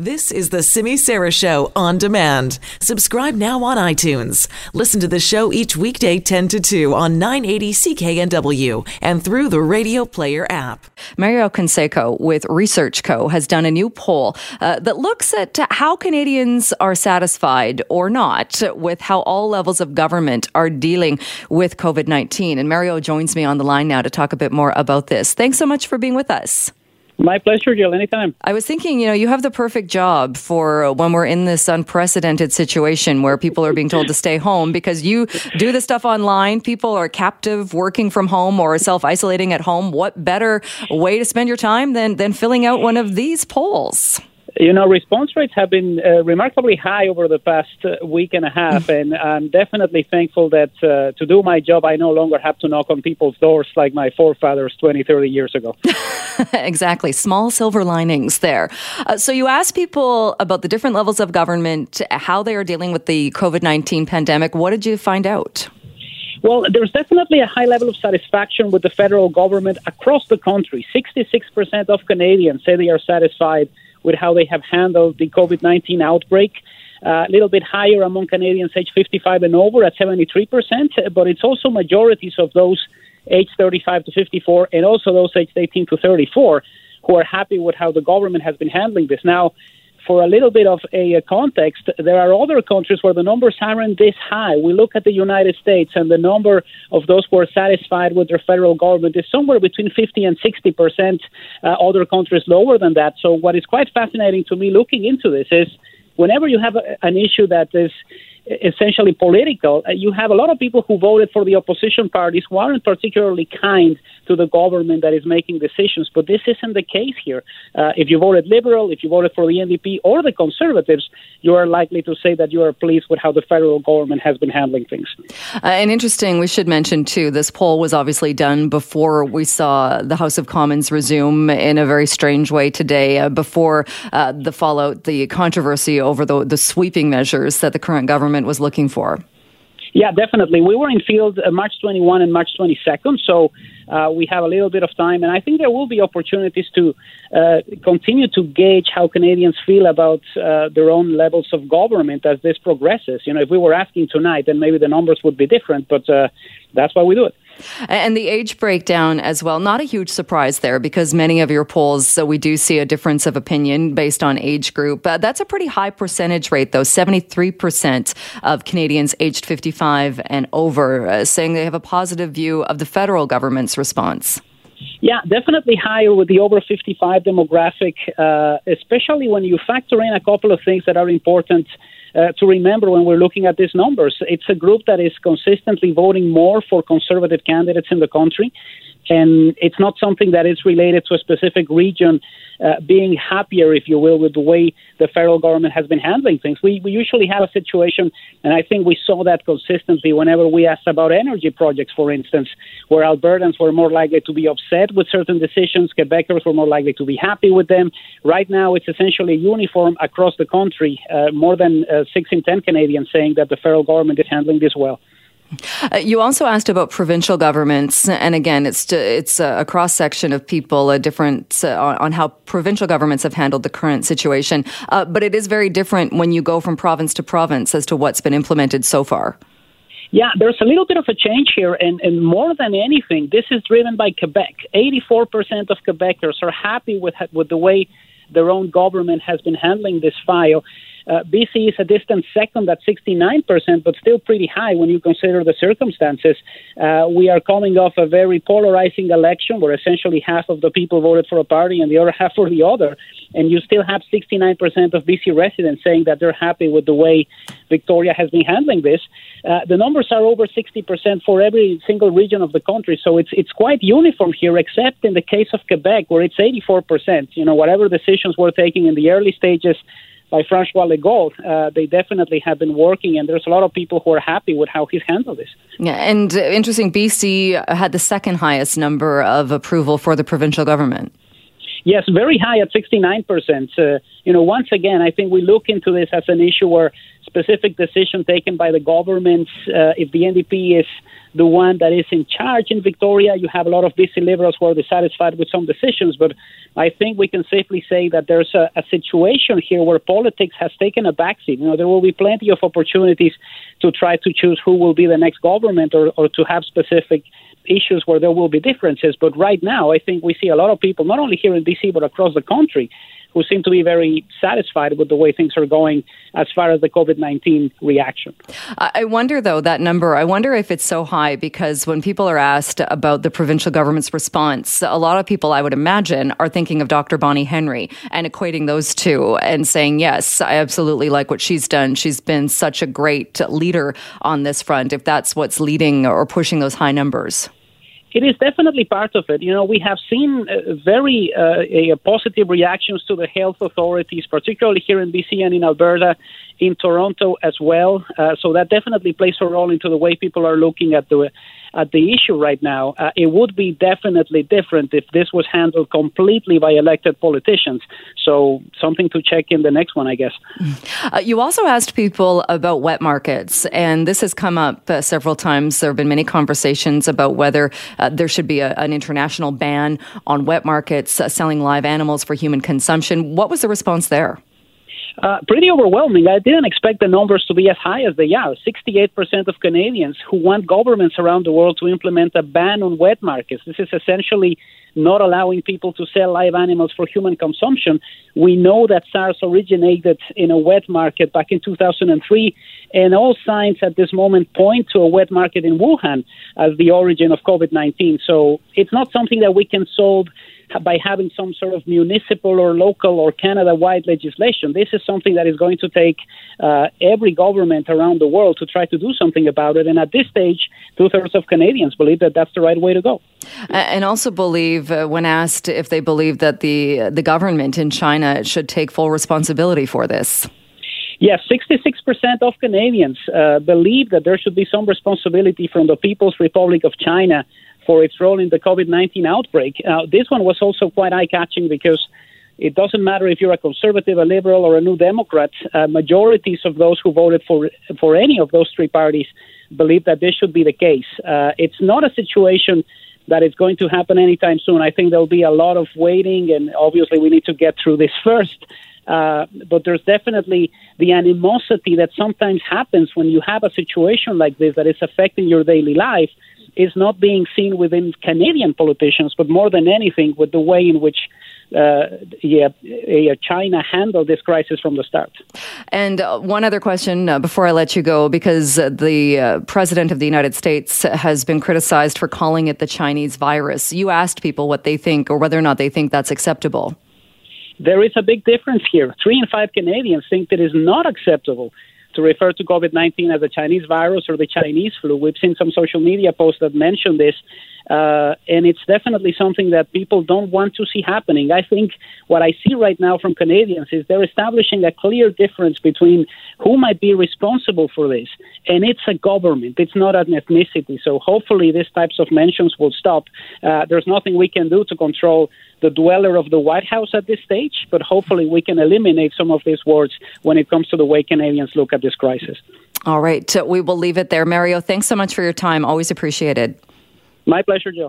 This is the Simi Sara Show on demand. Subscribe now on iTunes. Listen to the show each weekday 10 to 2 on 980 CKNW and through the Radio Player app. Mario Canseco with Research Co. has done a new poll uh, that looks at how Canadians are satisfied or not with how all levels of government are dealing with COVID 19. And Mario joins me on the line now to talk a bit more about this. Thanks so much for being with us. My pleasure, Jill. Anytime. I was thinking, you know, you have the perfect job for uh, when we're in this unprecedented situation where people are being told to stay home because you do the stuff online. People are captive working from home or self isolating at home. What better way to spend your time than, than filling out one of these polls? You know, response rates have been uh, remarkably high over the past uh, week and a half, mm. and I'm definitely thankful that uh, to do my job, I no longer have to knock on people's doors like my forefathers 20, 30 years ago. exactly. Small silver linings there. Uh, so, you asked people about the different levels of government, how they are dealing with the COVID 19 pandemic. What did you find out? Well, there's definitely a high level of satisfaction with the federal government across the country. 66% of Canadians say they are satisfied with how they have handled the COVID 19 outbreak. Uh, a little bit higher among Canadians aged 55 and over at 73%, but it's also majorities of those aged 35 to 54 and also those aged 18 to 34 who are happy with how the government has been handling this. Now, for a little bit of a context, there are other countries where the numbers aren't this high. We look at the United States, and the number of those who are satisfied with their federal government is somewhere between 50 and 60 percent. Uh, other countries lower than that. So, what is quite fascinating to me looking into this is whenever you have a, an issue that is essentially political, uh, you have a lot of people who voted for the opposition parties who aren't particularly kind to the government that is making decisions. But this isn't the case here. Uh, if you voted Liberal, if you voted for the NDP or the Conservatives, you are likely to say that you are pleased with how the federal government has been handling things. Uh, and interesting, we should mention too, this poll was obviously done before we saw the House of Commons resume in a very strange way today, uh, before uh, the fallout, the controversy over the, the sweeping measures that the current government was looking for. Yeah, definitely. We were in field uh, March 21 and March 22nd, so uh, we have a little bit of time, and I think there will be opportunities to uh, continue to gauge how Canadians feel about uh, their own levels of government as this progresses. You know, if we were asking tonight, then maybe the numbers would be different, but uh, that's why we do it. And the age breakdown as well, not a huge surprise there because many of your polls, so we do see a difference of opinion based on age group. Uh, that's a pretty high percentage rate, though 73% of Canadians aged 55 and over uh, saying they have a positive view of the federal government's response. Yeah, definitely higher with the over 55 demographic, uh, especially when you factor in a couple of things that are important uh, to remember when we're looking at these numbers. It's a group that is consistently voting more for conservative candidates in the country. And it's not something that is related to a specific region uh, being happier, if you will, with the way the federal government has been handling things. We, we usually have a situation, and I think we saw that consistently whenever we asked about energy projects, for instance, where Albertans were more likely to be upset with certain decisions, Quebecers were more likely to be happy with them. Right now, it's essentially uniform across the country, uh, more than uh, six in ten Canadians saying that the federal government is handling this well. Uh, you also asked about provincial governments, and again, it's it's a cross section of people, a different uh, on, on, how provincial governments have handled the current situation. Uh, but it is very different when you go from province to province as to what's been implemented so far. Yeah, there's a little bit of a change here, and, and more than anything, this is driven by Quebec. 84% of Quebecers are happy with with the way their own government has been handling this file. Uh, BC is a distant second at 69%, but still pretty high when you consider the circumstances. Uh, we are coming off a very polarizing election where essentially half of the people voted for a party and the other half for the other. And you still have 69% of BC residents saying that they're happy with the way Victoria has been handling this. Uh, the numbers are over 60% for every single region of the country, so it's it's quite uniform here, except in the case of Quebec, where it's 84%. You know, whatever decisions we're taking in the early stages by Francois Legault, uh, they definitely have been working, and there's a lot of people who are happy with how he's handled this. Yeah, and uh, interesting, BC had the second highest number of approval for the provincial government. Yes, very high at 69%. Uh, you know, once again, I think we look into this as an issue where specific decision taken by the government, uh, if the NDP is the one that is in charge in Victoria, you have a lot of BC Liberals who are dissatisfied with some decisions. But I think we can safely say that there's a, a situation here where politics has taken a backseat. You know, there will be plenty of opportunities to try to choose who will be the next government or, or to have specific issues where there will be differences. But right now, I think we see a lot of people, not only here in BC, but across the country, who seem to be very satisfied with the way things are going as far as the COVID 19 reaction. I wonder, though, that number, I wonder if it's so high because when people are asked about the provincial government's response, a lot of people, I would imagine, are thinking of Dr. Bonnie Henry and equating those two and saying, yes, I absolutely like what she's done. She's been such a great leader on this front, if that's what's leading or pushing those high numbers. It is definitely part of it. You know, we have seen uh, very uh, positive reactions to the health authorities, particularly here in BC and in Alberta, in Toronto as well. Uh, so that definitely plays a role into the way people are looking at the at the issue right now. Uh, it would be definitely different if this was handled completely by elected politicians. So something to check in the next one, I guess. Uh, you also asked people about wet markets, and this has come up uh, several times. There have been many conversations about whether uh, there should be a, an international ban on wet markets uh, selling live animals for human consumption. What was the response there? Uh, pretty overwhelming. I didn't expect the numbers to be as high as they are. 68% of Canadians who want governments around the world to implement a ban on wet markets. This is essentially not allowing people to sell live animals for human consumption. We know that SARS originated in a wet market back in 2003, and all signs at this moment point to a wet market in Wuhan as the origin of COVID 19. So it's not something that we can solve by having some sort of municipal or local or Canada wide legislation. This is something that is going to take uh, every government around the world to try to do something about it. And at this stage, two thirds of Canadians believe that that's the right way to go. And also believe, uh, when asked if they believe that the, the government in China should take full responsibility for this. Yes, 66% of Canadians uh, believe that there should be some responsibility from the People's Republic of China for its role in the COVID 19 outbreak. Uh, this one was also quite eye catching because it doesn't matter if you're a conservative, a liberal, or a new Democrat. Uh, majorities of those who voted for for any of those three parties believe that this should be the case. Uh, it's not a situation that is going to happen anytime soon. I think there'll be a lot of waiting, and obviously we need to get through this first. Uh, but there's definitely the animosity that sometimes happens when you have a situation like this that is affecting your daily life is not being seen within Canadian politicians, but more than anything with the way in which uh, yeah, China handled this crisis from the start. And uh, one other question uh, before I let you go, because the president of the United States has been criticized for calling it the Chinese virus. You asked people what they think or whether or not they think that's acceptable. There is a big difference here. Three in five Canadians think that is not acceptable to refer to COVID 19 as a Chinese virus or the Chinese flu. We've seen some social media posts that mention this, uh, and it's definitely something that people don't want to see happening. I think what I see right now from Canadians is they're establishing a clear difference between who might be responsible for this, and it's a government, it's not an ethnicity. So hopefully, these types of mentions will stop. Uh, there's nothing we can do to control the dweller of the White House at this stage, but hopefully we can eliminate some of these words when it comes to the way Canadians look at this crisis. All right. We will leave it there. Mario, thanks so much for your time. Always appreciated. My pleasure, Joe.